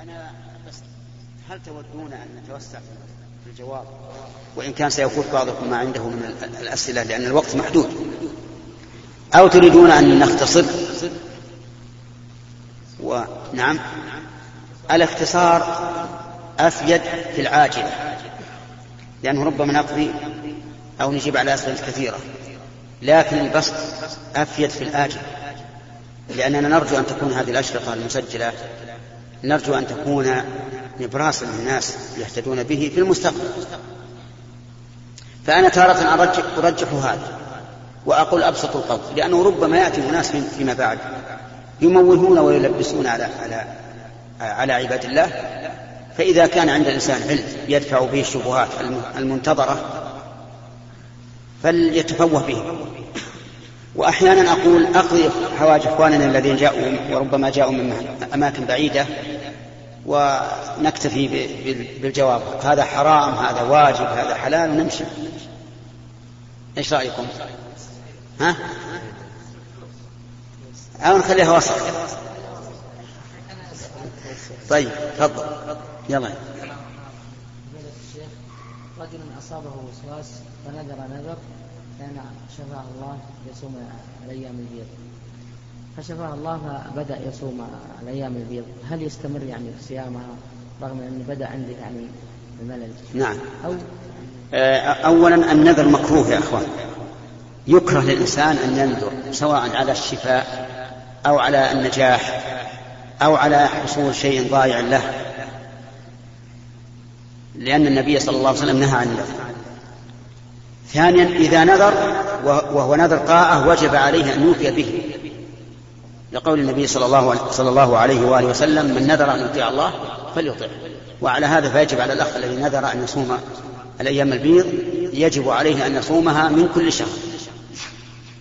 أنا بس هل تودون أن نتوسع في الجواب. وإن كان سيفوت بعضكم ما عنده من الأسئلة لأن الوقت محدود. أو تريدون أن نختصر؟ ونعم الاختصار أفيد في العاجلة لأنه ربما نقضي أو نجيب على أسئلة كثيرة. لكن البسط أفيد في الآجل لأننا نرجو أن تكون هذه الأشرطة المسجلة نرجو أن تكون نبراسا للناس يهتدون به في المستقبل. فأنا تارة أرجح, أرجح هذا وأقول أبسط القول لأنه ربما يأتي أناس فيما بعد يموهون ويلبسون على على على عباد الله فإذا كان عند الإنسان علم يدفع به الشبهات المنتظرة فليتفوه به. وأحيانا أقول أقضي حوائج إخواننا الذين جاءوا وربما جاءوا من أماكن بعيدة ونكتفي بالجواب. هذا حرام هذا واجب هذا حلال ونمشي. إيش رأيكم؟ ها؟ أو نخليها وسط. طيب تفضل. يلا. رجل أصابه وسواس فنذر نذر كان شفاه الله يصوم الأيام البيض. فشفاه الله فبدا يصوم الأيام البيض. هل يستمر يعني في صيامها رغم أنه بدأ عنده يعني الملل نعم. أو آه، اولا النذر مكروه يا أخوان. يكره للإنسان أن ينذر سواء على الشفاء أو على النجاح أو على حصول شيء ضائع له. لأن النبي صلى الله عليه وسلم نهى عن النذر. ثانيا إذا نذر وهو نذر طاعة وجب عليه أن يوفي به. لقول النبي صلى الله صلى الله عليه وآله وسلم من نذر أن يطيع الله فليطع وعلى هذا فيجب على الأخ الذي نذر أن يصوم الأيام البيض يجب عليه أن يصومها من كل شهر.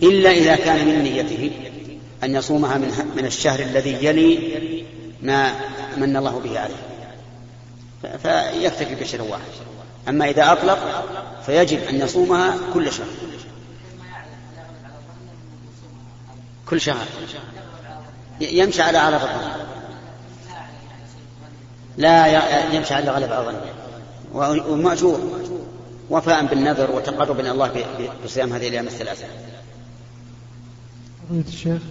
إلا إذا كان من نيته أن يصومها من من الشهر الذي يلي ما من الله به عليه. فيكتفي بشهر واحد. أما إذا أطلق فيجب أن يصومها كل شهر. كل شهر. يمشي على على بطنه لا يمشي على غلب ظنه ومأجور. وفاء بالنذر وتقرب إلى الله بصيام هذه الأيام الثلاثة. فضيلة الشيخ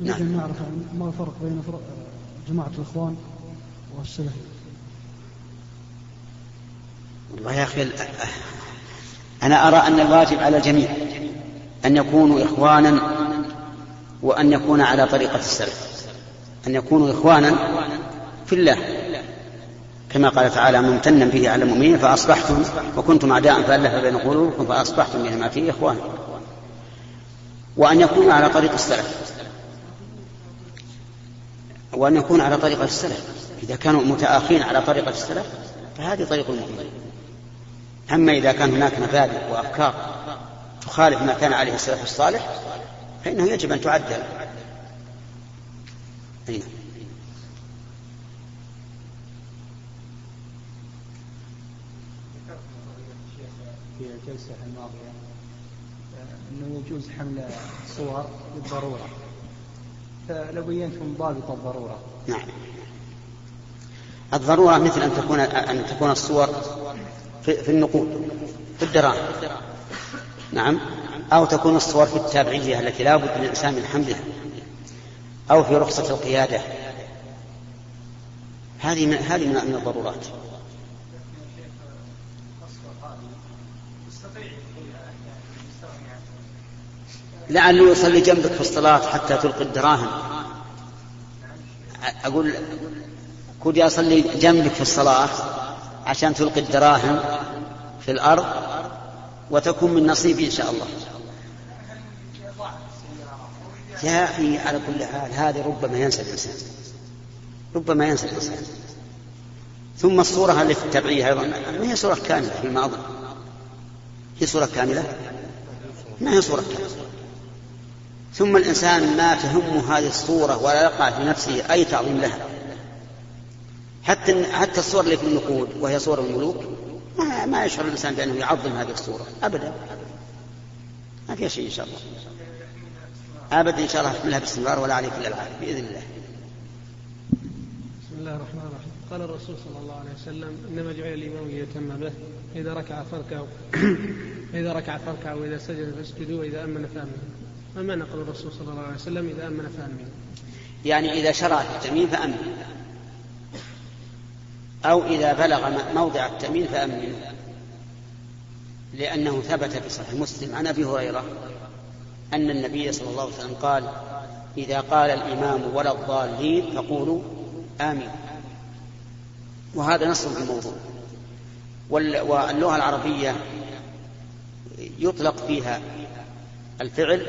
نعم. أن نعرف ما الفرق بين جماعة الإخوان والسلفية والله يا أخي أنا أرى أن الواجب على الجميع أن يكونوا إخوانا وأن يكون على طريقة السلف أن يكونوا إخوانا في الله كما قال تعالى ممتنا به على المؤمنين فأصبحتم وكنتم أعداء فألف بين قلوبكم فأصبحتم فيه إخوانا. وأن يكونوا على طريق السلف وأن يكون على طريقة السلف. إذا كانوا متآخين على طريقة السلف فهذه طريق المؤمنين. أما إذا كان هناك مبادئ وأفكار تخالف ما كان عليه السلف الصالح فإنه يجب أن تعدل. أين. في الجلسة الماضية أنه يجوز حمل صور بالضرورة. فلو بينتم ضابط الضرورة. نعم. الضرورة مثل أن تكون أن تكون الصور في, في النقود في الدراهم نعم. أو تكون الصور في التابعية التي لا بد للإنسان من حملها. أو في رخصة القيادة. هذه من هذه من الضرورات. لعله يصلي جنبك في الصلاة حتى تلقي الدراهم. أقول كنت أصلي جنبك في الصلاة. عشان تلقي الدراهم في الأرض وتكون من نصيبي إن شاء الله. يا أخي على كل حال هذه ربما ينسى الإنسان. ربما ينسى الإنسان. ثم الصورة اللي في التبعية أيضا. ما هي صورة كاملة فيما أظن هي صورة كاملة؟ ما هي صورة كاملة؟ ثم الإنسان ما تهمه هذه الصورة ولا يقع في نفسه أي تعظيم لها. حتى حتى الصور اللي في النقود وهي صور الملوك ما, ما يشعر الإنسان بأنه يعظم هذه الصورة ابدا. ما فيها شيء إن شاء الله. ابدا إن شاء الله احملها باستمرار ولا عليك إلا العافية بإذن الله. بسم الله الرحمن الرحيم. قال الرسول صلى الله عليه وسلم إنما جعل الامام ليتم به إذا ركع فاركعوا. إذا ركع فاركعوا واذا سجد فاسجدوا وإذا آمن فآمنوا. ما معنى قول الرسول صلى الله عليه وسلم إذا آمن فآمنوا؟ يعني إذا شرع في التامين فامن أو إذا بلغ موضع التأمين فامن لأنه ثبت في صحيح مسلم عن أبي هريرة أن النبي صلى الله عليه وسلم قال إذا قال الإمام ولا الضالين فقولوا آمين. وهذا نص في الموضوع. واللغة العربية يطلق فيها الفعل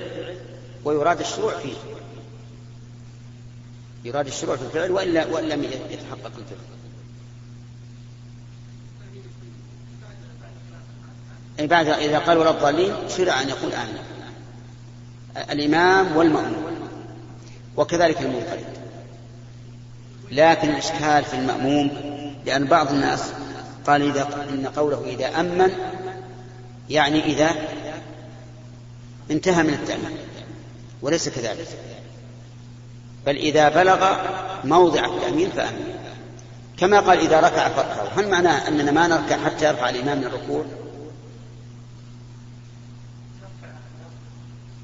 ويراد الشروع فيه. يراد الشروع في الفعل وإلا وإن لم يتحقق الفعل. بعد إذا قال ولا الضالين شرع أن يقول آمين. الإمام والمأمون. وكذلك المنفرد لكن الإشكال في المأموم لأن بعض الناس قال إذا إن قوله إذا أمن يعني إذا انتهى من التأمين. وليس كذلك. بل إذا بلغ موضع التأمين فأمن. كما قال إذا ركع فاركعوا هل معناه أننا ما نركع حتى يرفع الإمام من الركوع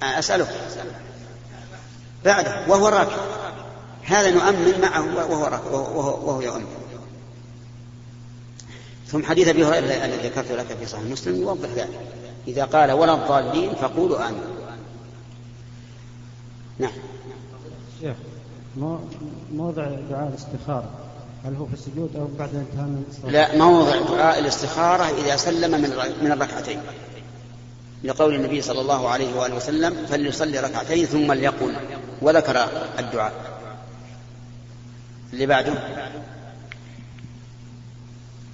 أسألك بعده وهو راكع. هذا نؤمن معه وهو راكع وهو, وهو يؤمن. ثم حديث أبي هريرة الذي ذكرت لك في صحيح مسلم يوضح ذلك. إذا قال ولا الضالين فقولوا آمين. نعم. شيخ موضع دعاء الاستخارة. هل هو في السجود أو بعد انتهاء من الصلاة؟ لا موضع دعاء الاستخارة إذا سلم من من الركعتين. لقول النبي صلى الله عليه وآله وسلم فليصلي ركعتين ثم ليقل وذكر الدعاء. اللي بعده؟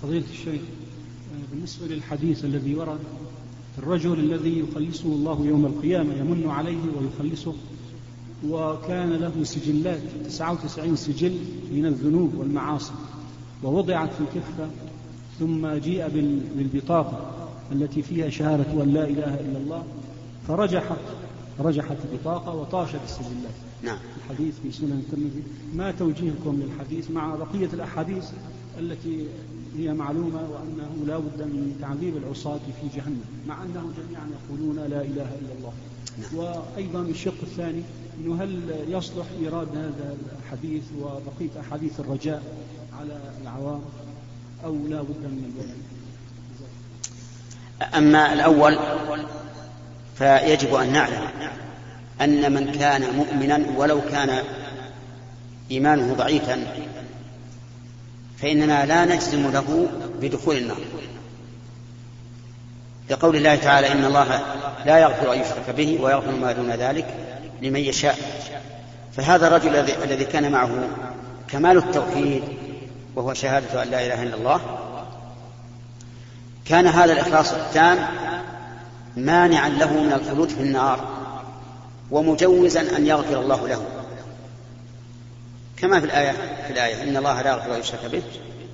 فضيلة الشيخ بالنسبة للحديث الذي ورد الرجل الذي يخلصه الله يوم القيامة يمن عليه ويخلصه وكان له سجلات 99 سجل من الذنوب والمعاصي ووضعت في كفة ثم جيء بالبطاقة. التي فيها شهادة أن لا إله إلا الله فرجحت رجحت البطاقة وطاشت السجلات. نعم. الحديث في سنن الترمذي ما توجيهكم للحديث مع بقية الأحاديث التي هي معلومة وأنه لا بد من تعذيب العصاة في جهنم مع أنهم جميعا يقولون لا إله إلا الله. نعم. وأيضا الشق الثاني أنه هل يصلح إيراد هذا الحديث وبقية أحاديث الرجاء على العوام أو لا بد من الوضع أما الأول فيجب أن نعلم أن من كان مؤمنا ولو كان إيمانه ضعيفا فإننا لا نجزم له بدخول النار. لقول الله تعالى إن الله لا يغفر أن يشرك به ويغفر ما دون ذلك لمن يشاء. فهذا الرجل الذي كان معه كمال التوحيد وهو شهادة أن لا إله إلا الله كان هذا الإخلاص التام مانعا له من الخلود في النار ومجوزا أن يغفر الله له. كما في الآية في الآية إن الله لا يغفر أن يشرك به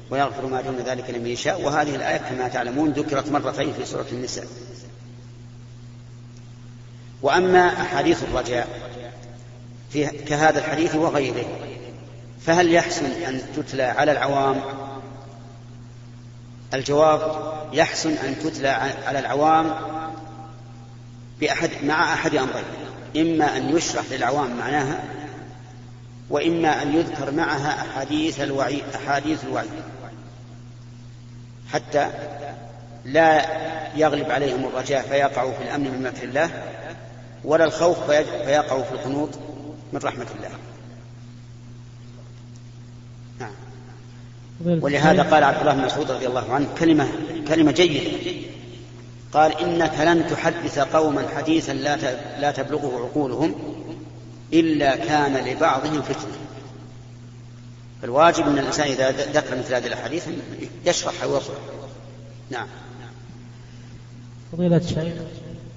ويغفر ما دون ذلك لمن يشاء. وهذه الآية كما تعلمون ذكرت مرتين في سورة النساء. وأما أحاديث الرجاء في كهذا الحديث وغيره فهل يحسن أن تتلى على العوام الجواب يحسن أن تتلى على العوام بأحد مع أحد أمرين. إما أن يشرح للعوام معناها وإما أن يذكر معها أحاديث الوعيد أحاديث الوعيد حتى لا يغلب عليهم الرجاء فيقعوا في الأمن من مكر الله ولا الخوف فيقعوا في القنوط من رحمة الله. ولهذا قال عبد الله بن مسعود رضي الله عنه كلمة كلمة جيدة. قال إنك لن تحدث قوما حديثا لا لا تبلغه عقولهم إلا كان لبعضهم فتنة. الواجب أن الإنسان إذا ذكر مثل هذه الأحاديث يشرحها ويصرح. نعم. فضيلة الشيخ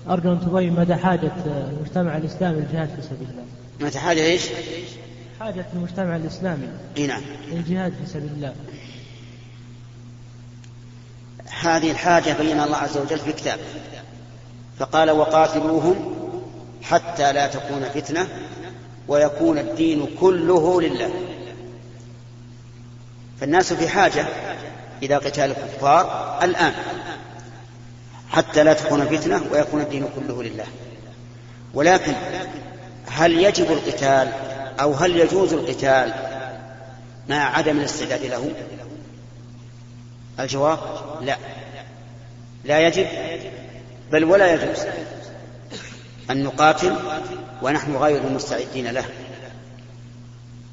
أرجو أن تبين مدى حاجة المجتمع الإسلامي للجهاد في سبيل الله. متى حاجة إيش؟ حاجة المجتمع الإسلامي؟ إي نعم. للجهاد في سبيل الله. هذه الحاجة بين الله عز وجل في كتابه فقال وقاتلوهم حتى لا تكون فتنة ويكون الدين كله لله. فالناس في حاجة إلى قتال الكفار الآن حتى لا تكون فتنة ويكون الدين كله لله. ولكن هل يجب القتال أو هل يجوز القتال مع عدم الاستعداد له؟ الجواب لا. لا يجب بل ولا يجوز أن نقاتل ونحن غير مستعدين له.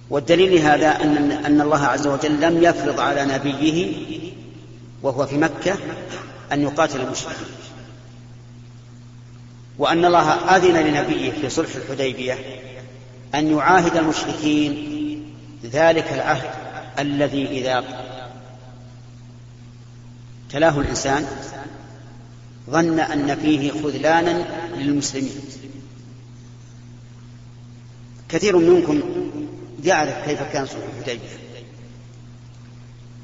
والدليل لهذا أن أن الله عز وجل لم يفرض على نبيه وهو في مكة أن يقاتل المشركين. وأن الله أذن لنبيه في صلح الحديبية أن يعاهد المشركين ذلك العهد الذي إذا تلاه الإنسان ظن أن فيه خذلانا للمسلمين. كثير منكم يعرف كيف كان صلح الحديبية.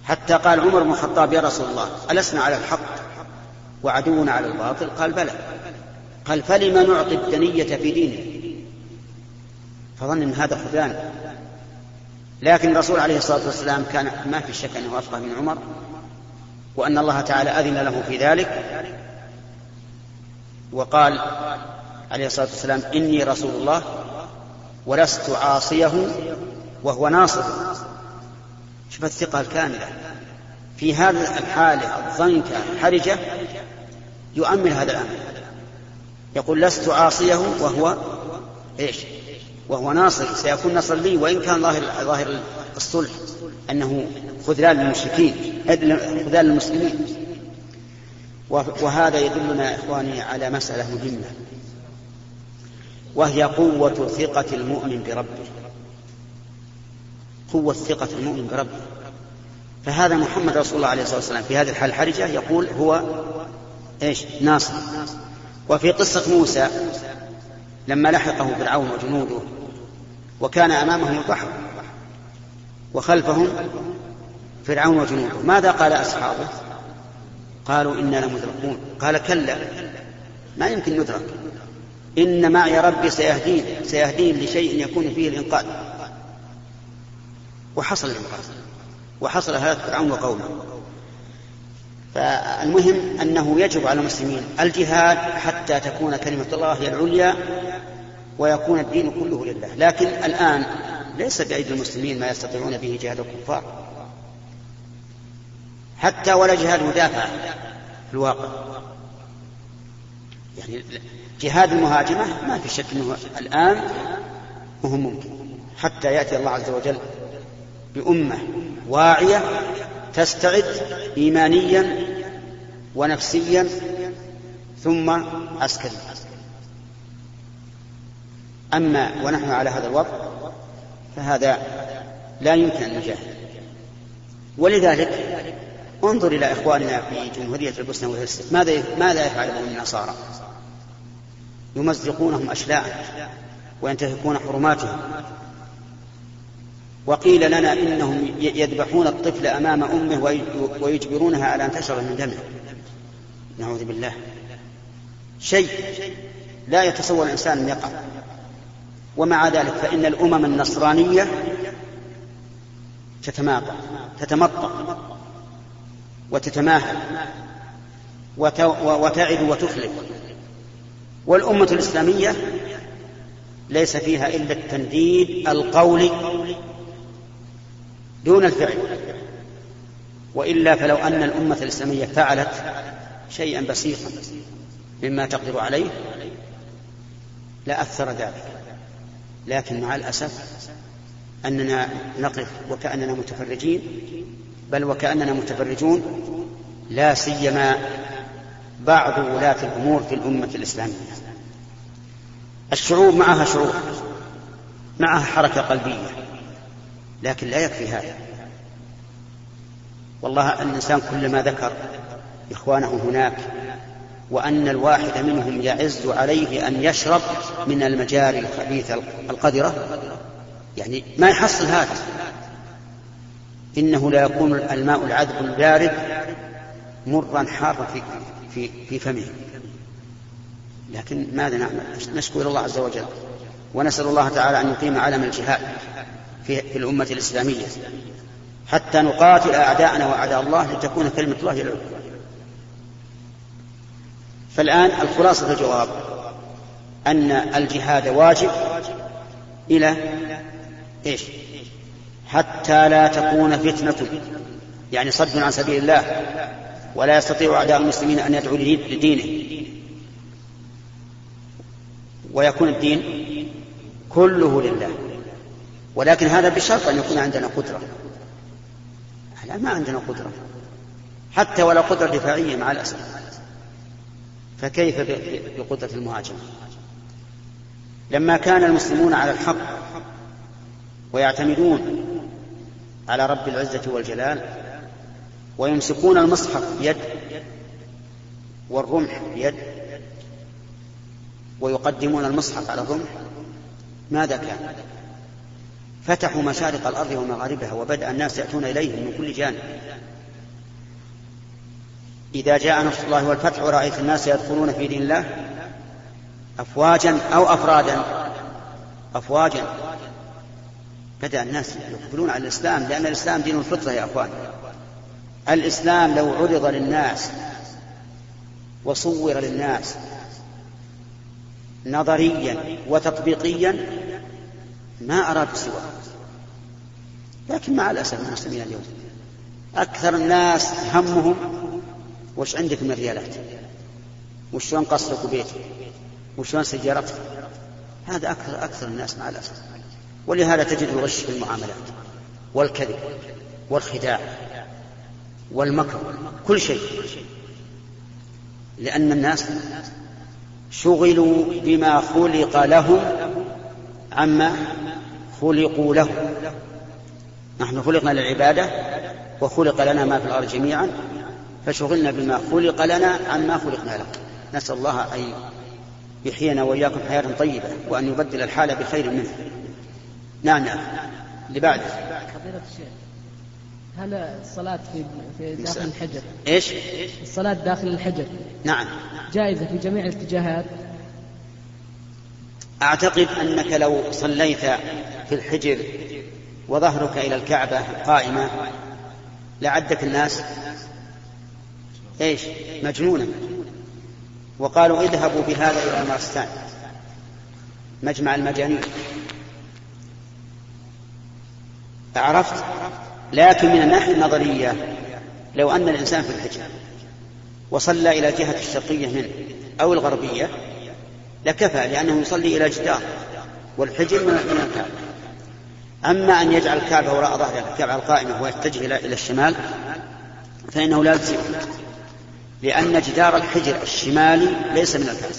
حتى قال عمر بن الخطاب يا رسول الله ألسنا على الحق وعدونا على الباطل؟ قال بلى. قال فلم نعطي الدنية في دينه فظن إن هذا خذلان. لكن الرسول عليه الصلاة والسلام كان ما في شك أنه أفقه من عمر وأن الله تعالى أذن له في ذلك وقال عليه الصلاة والسلام إني رسول الله ولست عاصيه وهو ناصر. شوف الثقة الكاملة. في هذه الحالة الضنكه الحرجة يؤمن هذا الأمر. يقول لست عاصيه وهو إيش؟ وهو ناصر سيكون نصر لي وإن كان ظاهر ظاهر الصلح أنه خذلان للمشركين خذلان للمسلمين. وهذا يدلنا يا إخواني على مسألة مهمة وهي قوة ثقة المؤمن بربه. قوة ثقة المؤمن بربه. فهذا محمد رسول الله عليه الصلاة والسلام في هذه الحالة الحرجة يقول هو إيش؟ ناصر. وفي قصة موسى لما لحقه فرعون وجنوده وكان أمامهم البحر وخلفهم فرعون وجنوده. ماذا قال أصحابه؟ قالوا إنا لمدركون. قال كلا ما يمكن ندرك. إن معي ربي سيهدين سيهدين لشيء يكون فيه الإنقاذ. وحصل الإنقاذ. وحصل هذا فرعون وقومه. فالمهم أنه يجب على المسلمين الجهاد حتى تكون كلمة الله هي العليا ويكون الدين كله لله. لكن الآن ليس بأيدي المسلمين ما يستطيعون به جهاد الكفار. حتى ولا جهاد مدافع في الواقع. يعني جهاد المهاجمة ما في شك أنه الآن وهو ممكن. حتى يأتي الله عز وجل بأمة واعية تستعد إيمانيا ونفسيا ثم عسكريا أما ونحن على هذا الوضع فهذا لا يمكن أن نجاهد. ولذلك انظر إلى إخواننا في جمهورية البوسنة والهرسك ماذا ماذا يفعل بهم النصارى؟ يمزقونهم أشلاء وينتهكون حرماتهم. وقيل لنا إنهم يذبحون الطفل أمام أمه ويجبرونها على أن تشرب من دمه. نعوذ بالله. شيء لا يتصور الإنسان أن يقع. ومع ذلك فإن الأمم النصرانية تتماطى تتمطى وتتماهل وتعد وتخلف. والأمة الإسلامية ليس فيها إلا التنديد القولي دون الفعل. وإلا فلو أن الأمة الإسلامية فعلت شيئا بسيطا مما تقدر عليه لأثر ذلك. لكن مع الأسف أننا نقف وكأننا متفرجين بل وكأننا متفرجون لا سيما بعض ولاة الأمور في الأمة الإسلامية. الشعوب معها شعوب معها حركة قلبية لكن لا يكفي هذا. والله الإنسان كلما ذكر إخوانه هناك وأن الواحد منهم يعز عليه أن يشرب من المجاري الخبيثة القذرة. يعني ما يحصل هذا. إنه لا يكون الماء العذب البارد مرا حارا في في في فمه. لكن ماذا نعمل؟ نشكو إلى الله عز وجل ونسأل الله تعالى أن يقيم علم الجهاد في, في الأمة الإسلامية حتى نقاتل أعداءنا وأعداء الله لتكون كلمة الله هي العليا. فالآن الخلاصة الجواب أن الجهاد واجب إلى إيش؟ حتى لا تكون فتنة يعني صد عن سبيل الله ولا يستطيع أعداء المسلمين أن يدعوا لدينه. ويكون الدين كله لله. ولكن هذا بشرط أن يكون عندنا قدرة. لا ما عندنا قدرة. حتى ولا قدرة دفاعية مع الأسف. فكيف بقدرة المهاجم لما كان المسلمون على الحق ويعتمدون على رب العزة والجلال ويمسكون المصحف بيد والرمح بيد ويقدمون المصحف على الرمح ماذا كان؟ فتحوا مشارق الأرض ومغاربها وبدأ الناس يأتون إليهم من كل جانب. إذا جاء نصر الله والفتح ورأيت الناس يدخلون في دين الله أفواجا أو أفرادا. أفواجا. بدأ الناس يقبلون على الإسلام لأن الإسلام دين الفطرة يا أخوان. الإسلام لو عرض للناس وصور للناس نظريا وتطبيقيا ما أرادوا سواه. لكن مع الأسف المسلمين اليوم أكثر الناس همهم وش عندك من ريالات وشلون قصرك وبيتك؟ وشلون سيارتك؟ هذا أكثر أكثر الناس مع الأسف. ولهذا تجد الغش في المعاملات والكذب والخداع والمكر كل شيء. لأن الناس شغلوا بما خلق لهم عما خلقوا له. نحن خلقنا للعبادة وخلق لنا ما في الأرض جميعا. فشغلنا بما خلق لنا عما خلقنا له نسأل الله أن يحيينا وإياكم حياة طيبة وأن يبدل الحال بخير منها. نعم نعم. اللي بعده فضيلة الشيخ هل الصلاة في في داخل الحجر؟ إيش؟ الصلاة داخل الحجر. نعم. جائزة في جميع الاتجاهات؟ أعتقد أنك لو صليت في الحجر وظهرك إلى الكعبة قائمة لعدك الناس. إيش؟ مجنونا وقالوا اذهبوا بهذا إلى المارستان. مجمع المجانين. عرفت؟ لكن من الناحية النظرية لو أن الإنسان في الحجر وصلى إلى الجهة الشرقية منه أو الغربية لكفى لأنه يصلي إلى جدار والحجر من الكعبة أما أن يجعل الكعبة وراء ظهر الكعبة القائمة ويتجه إلى الشمال فإنه لا يجزئه. لأن جدار الحجر الشمالي ليس من الكعبة.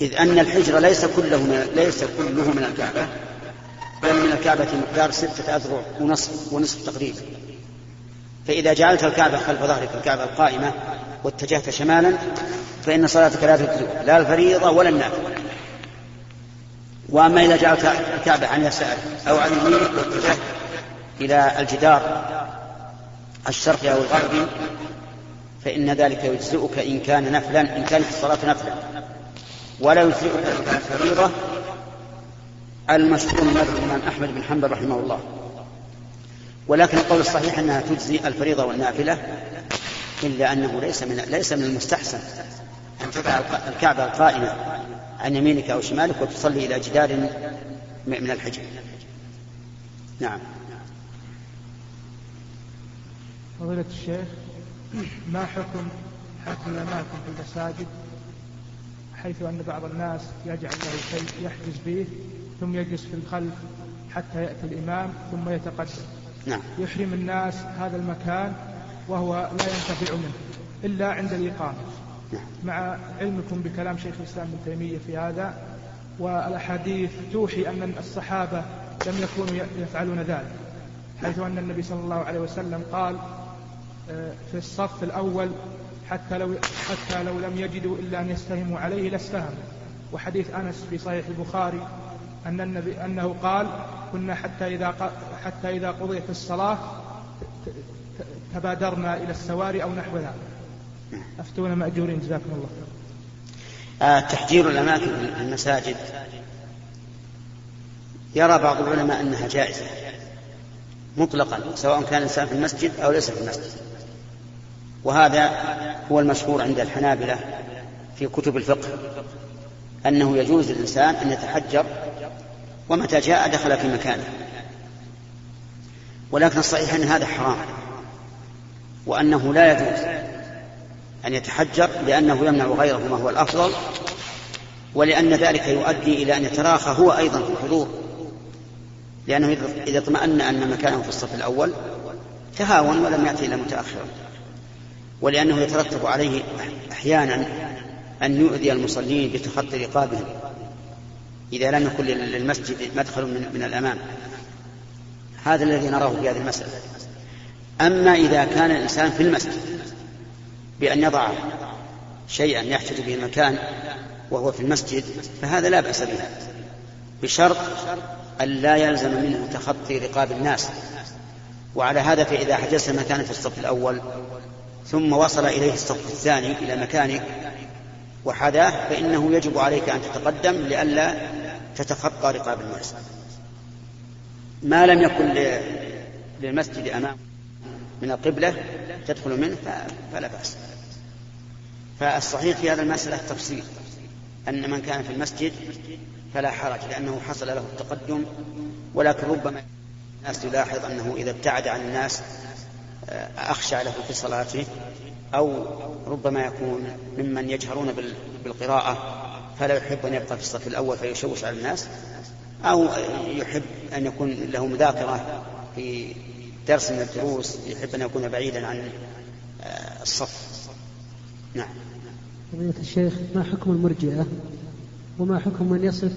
إذ أن الحجر ليس كله من ليس كله من الكعبة بل من الكعبة مقدار ستة أذرع ونصف ونصف تقريبا فإذا جعلت الكعبة خلف ظهرك الكعبة القائمة واتجهت شمالا فإن صلاتك لا تجزئ لا الفريضة ولا النافلة. وأما إذا جعلت الكعبة عن يسارك أو عن يمينك واتجهت إلى الجدار الشرقي أو الغربي فإن ذلك يجزئك إن كان نفلا إن كانت الصلاة نفلا. ولا يجزئك إن كانت فريضة المشهور من مذهب الإمام أحمد بن حنبل رحمه الله. ولكن القول الصحيح أنها تجزي الفريضة والنافلة إلا أنه ليس من ليس من المستحسن أن تضع الكعبة القائمة عن يمينك أو شمالك وتصلي إلى جدار من الحجر. نعم. فضيلة الشيخ ما حكم حكم الأماكن في المساجد؟ حيث أن بعض الناس يجعل له شيء يحجز به ثم يجلس في الخلف حتى يأتي الإمام ثم يتقدم. نعم. يحرم الناس هذا المكان وهو لا ينتفع منه إلا عند الإقامة. نعم. مع علمكم بكلام شيخ الإسلام ابن تيمية في هذا والأحاديث توحي أن الصحابة لم يكونوا يفعلون ذلك حيث أن النبي صلى الله عليه وسلم قال في الصف الأول حتى لو حتى لو لم يجدوا إلا أن يستهموا عليه لاستهموا. وحديث أنس في صحيح البخاري أن النبي أنه قال كنا حتى إذا حتى إذا قضيت الصلاة تبادرنا إلى السواري أو نحو ذلك. أفتونا مأجورين جزاكم الله آه تحجير الأماكن في المساجد. يرى بعض العلماء أنها جائزة مطلقا سواء كان الإنسان في المسجد أو ليس في المسجد. وهذا هو المشهور عند الحنابلة في كتب الفقه أنه يجوز للإنسان أن يتحجر ومتى جاء دخل في مكانه. ولكن الصحيح أن هذا حرام وأنه لا يجوز أن يتحجر لأنه يمنع غيره ما هو الأفضل ولأن ذلك يؤدي إلى أن يتراخى هو أيضا في الحضور. لأنه إذا اطمأن أن مكانه في الصف الأول تهاون ولم يأتي إلا متأخرا. ولأنه يترتب عليه أحيانا أن يؤذي المصلين بتخطي رقابهم إذا لم يكن للمسجد مدخل من, من الأمام. هذا الذي نراه في هذه المسألة. أما إذا كان الإنسان في المسجد بأن يضع شيئا يحتج به المكان وهو في المسجد فهذا لا بأس به بشرط أن لا يلزم منه تخطي رقاب الناس. وعلى هذا فإذا حجزت مكانا في الصف الأول ثم وصل إليه الصف الثاني إلى مكانك وحداه فإنه يجب عليك أن تتقدم لئلا تتخطى رقاب الناس. ما لم يكن للمسجد أمام من القبلة تدخل منه فلا بأس. فالصحيح في هذا المسألة التفصيل أن من كان في المسجد فلا حرج لأنه حصل له التقدم ولكن ربما الناس يلاحظ أنه إذا ابتعد عن الناس أخشى له في صلاته أو ربما يكون ممن يجهرون بالقراءة فلا يحب أن يبقى في الصف الأول فيشوش على الناس أو يحب أن يكون له مذاكرة في درس من الدروس يحب أن يكون بعيدا عن آه، الصف. نعم. الشيخ ما حكم المرجئة؟ وما حكم من يصف؟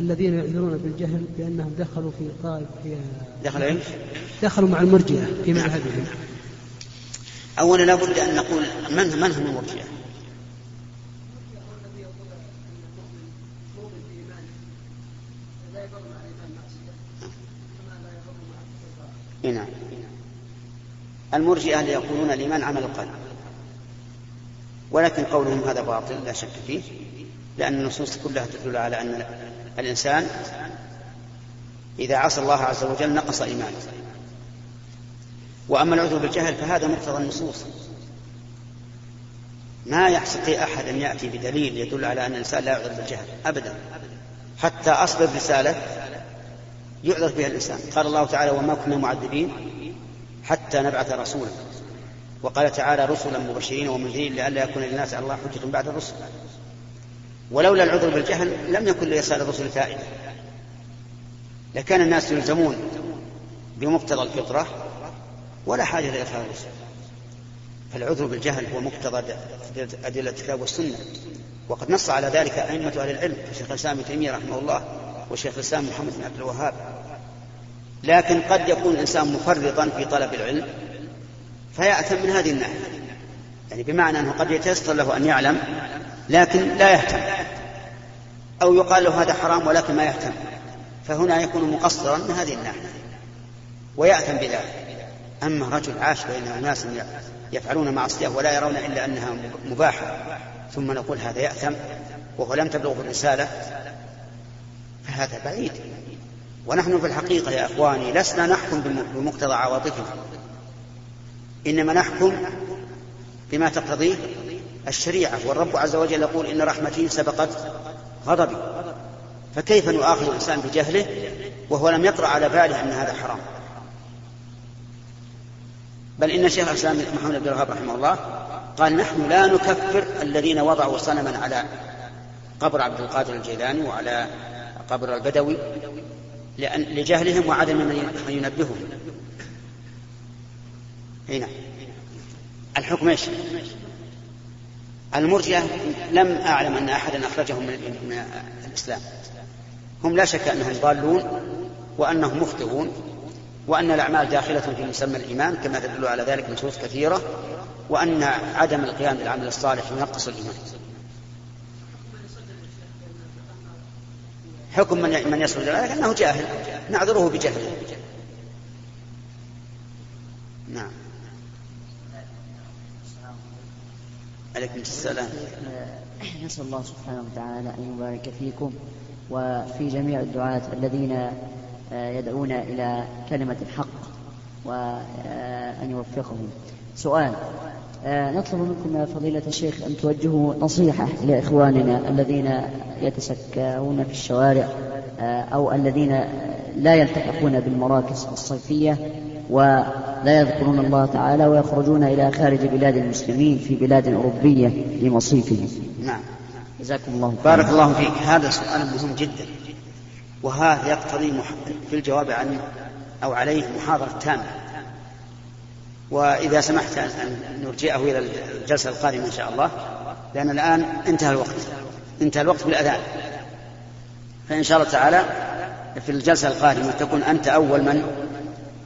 الذين يعذرون بالجهل بأنهم دخلوا في طائف في دخلوا إيش؟ دخلوا مع المرجئة في مذهبهم أولا لابد أن نقول من من هم المرجئة؟ نعم المرجئة اللي يقولون الإيمان عمل القلب ولكن قولهم هذا باطل لا شك فيه لأن النصوص كلها تدل على أن الإنسان إذا عصى الله عز وجل نقص إيمانه. وأما العذر بالجهل فهذا مقتضى النصوص. ما يستطيع أحد أن يأتي بدليل يدل على أن الإنسان لا يعذر بالجهل أبدا. حتى أصل الرسالة يعذر بها الإنسان. قال الله تعالى وما كنا معذبين حتى نبعث رسولا. وقال تعالى رسلا مبشرين ومنذرين لئلا يكون للناس على الله حجة بعد الرسل. ولولا العذر بالجهل لم يكن ليسأل الرسل فائدة لكان الناس يلزمون بمقتضى الفطرة ولا حاجة إلى إرسال الرسل. فالعذر بالجهل هو مقتضى أدلة الكتاب والسنة. وقد نص على ذلك أئمة أهل العلم الشيخ الإسلام ابن تيمية رحمه الله وشيخ الإسلام محمد بن عبد الوهاب. لكن قد يكون الإنسان مفرطا في طلب العلم فيأتم من هذه الناحية. يعني بمعنى أنه قد يتيسر له أن يعلم لكن لا يهتم. أو يقال له هذا حرام ولكن ما يهتم. فهنا يكون مقصرا من هذه الناحية. ويأتم بذلك. أما رجل عاش بين أناس يفعلون معصية ولا يرون إلا أنها مباحة ثم نقول هذا يأثم وهو لم تبلغه الرسالة فهذا بعيد. ونحن في الحقيقة يا إخواني لسنا نحكم بمقتضى عواطفنا. إنما نحكم بما تقتضيه الشريعة والرب عز وجل يقول إن رحمتي سبقت غضبي. فكيف نؤاخذ الإنسان بجهله وهو لم يطرأ على باله أن هذا حرام؟ بل إن شيخ الإسلام محمد بن الوهاب رحمه الله قال نحن لا نكفر الذين وضعوا صنما على قبر عبد القادر الجيلاني وعلى قبر البدوي لأن لجهلهم وعدم من ينبههم. هنا الحكم إيش؟ المرجئة لم أعلم أن أحدا أخرجهم من الإسلام. هم لا شك أنهم ضالون وأنهم مخطئون وأن الأعمال داخلة في مسمى الإيمان كما تدل على ذلك نصوص كثيرة وأن عدم القيام بالعمل الصالح ينقص الإيمان. حكم من من يصل ذلك؟ أنه جاهل. نعذره بجهله. نعم. عليكم السلام. نسأل الله سبحانه وتعالى أن يبارك فيكم وفي جميع الدعاة الذين يدعون إلى كلمة الحق وأن يوفقهم. سؤال نطلب منكم يا فضيلة الشيخ أن توجهوا نصيحة لإخواننا الذين يتسكرون في الشوارع أو الذين لا يلتحقون بالمراكز الصيفية ولا يذكرون الله تعالى ويخرجون إلى خارج بلاد المسلمين في بلاد أوروبية لمصيفهم نعم. جزاكم الله خيرا. بارك الله فيك. هذا سؤال مهم جدا. وهذا يقتضي في الجواب عنه أو عليه محاضرة تامة. وإذا سمحت أن نرجئه إلى الجلسة القادمة إن شاء الله. لأن الآن انتهى الوقت. انتهى الوقت بالأذان. فإن شاء الله تعالى في الجلسة القادمة تكون أنت أول من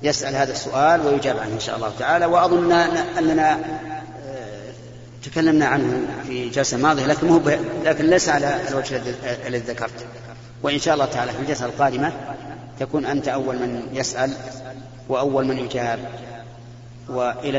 يسأل هذا السؤال ويجاب عنه إن شاء الله تعالى. وأظن أننا آه، تكلمنا عنه في جلسة ماضية لكن مو لكن ليس على الوجه الذي ذكرت. وإن شاء الله تعالى في الجلسة القادمة تكون أنت أول من يسأل وأول من يجاب. وإلى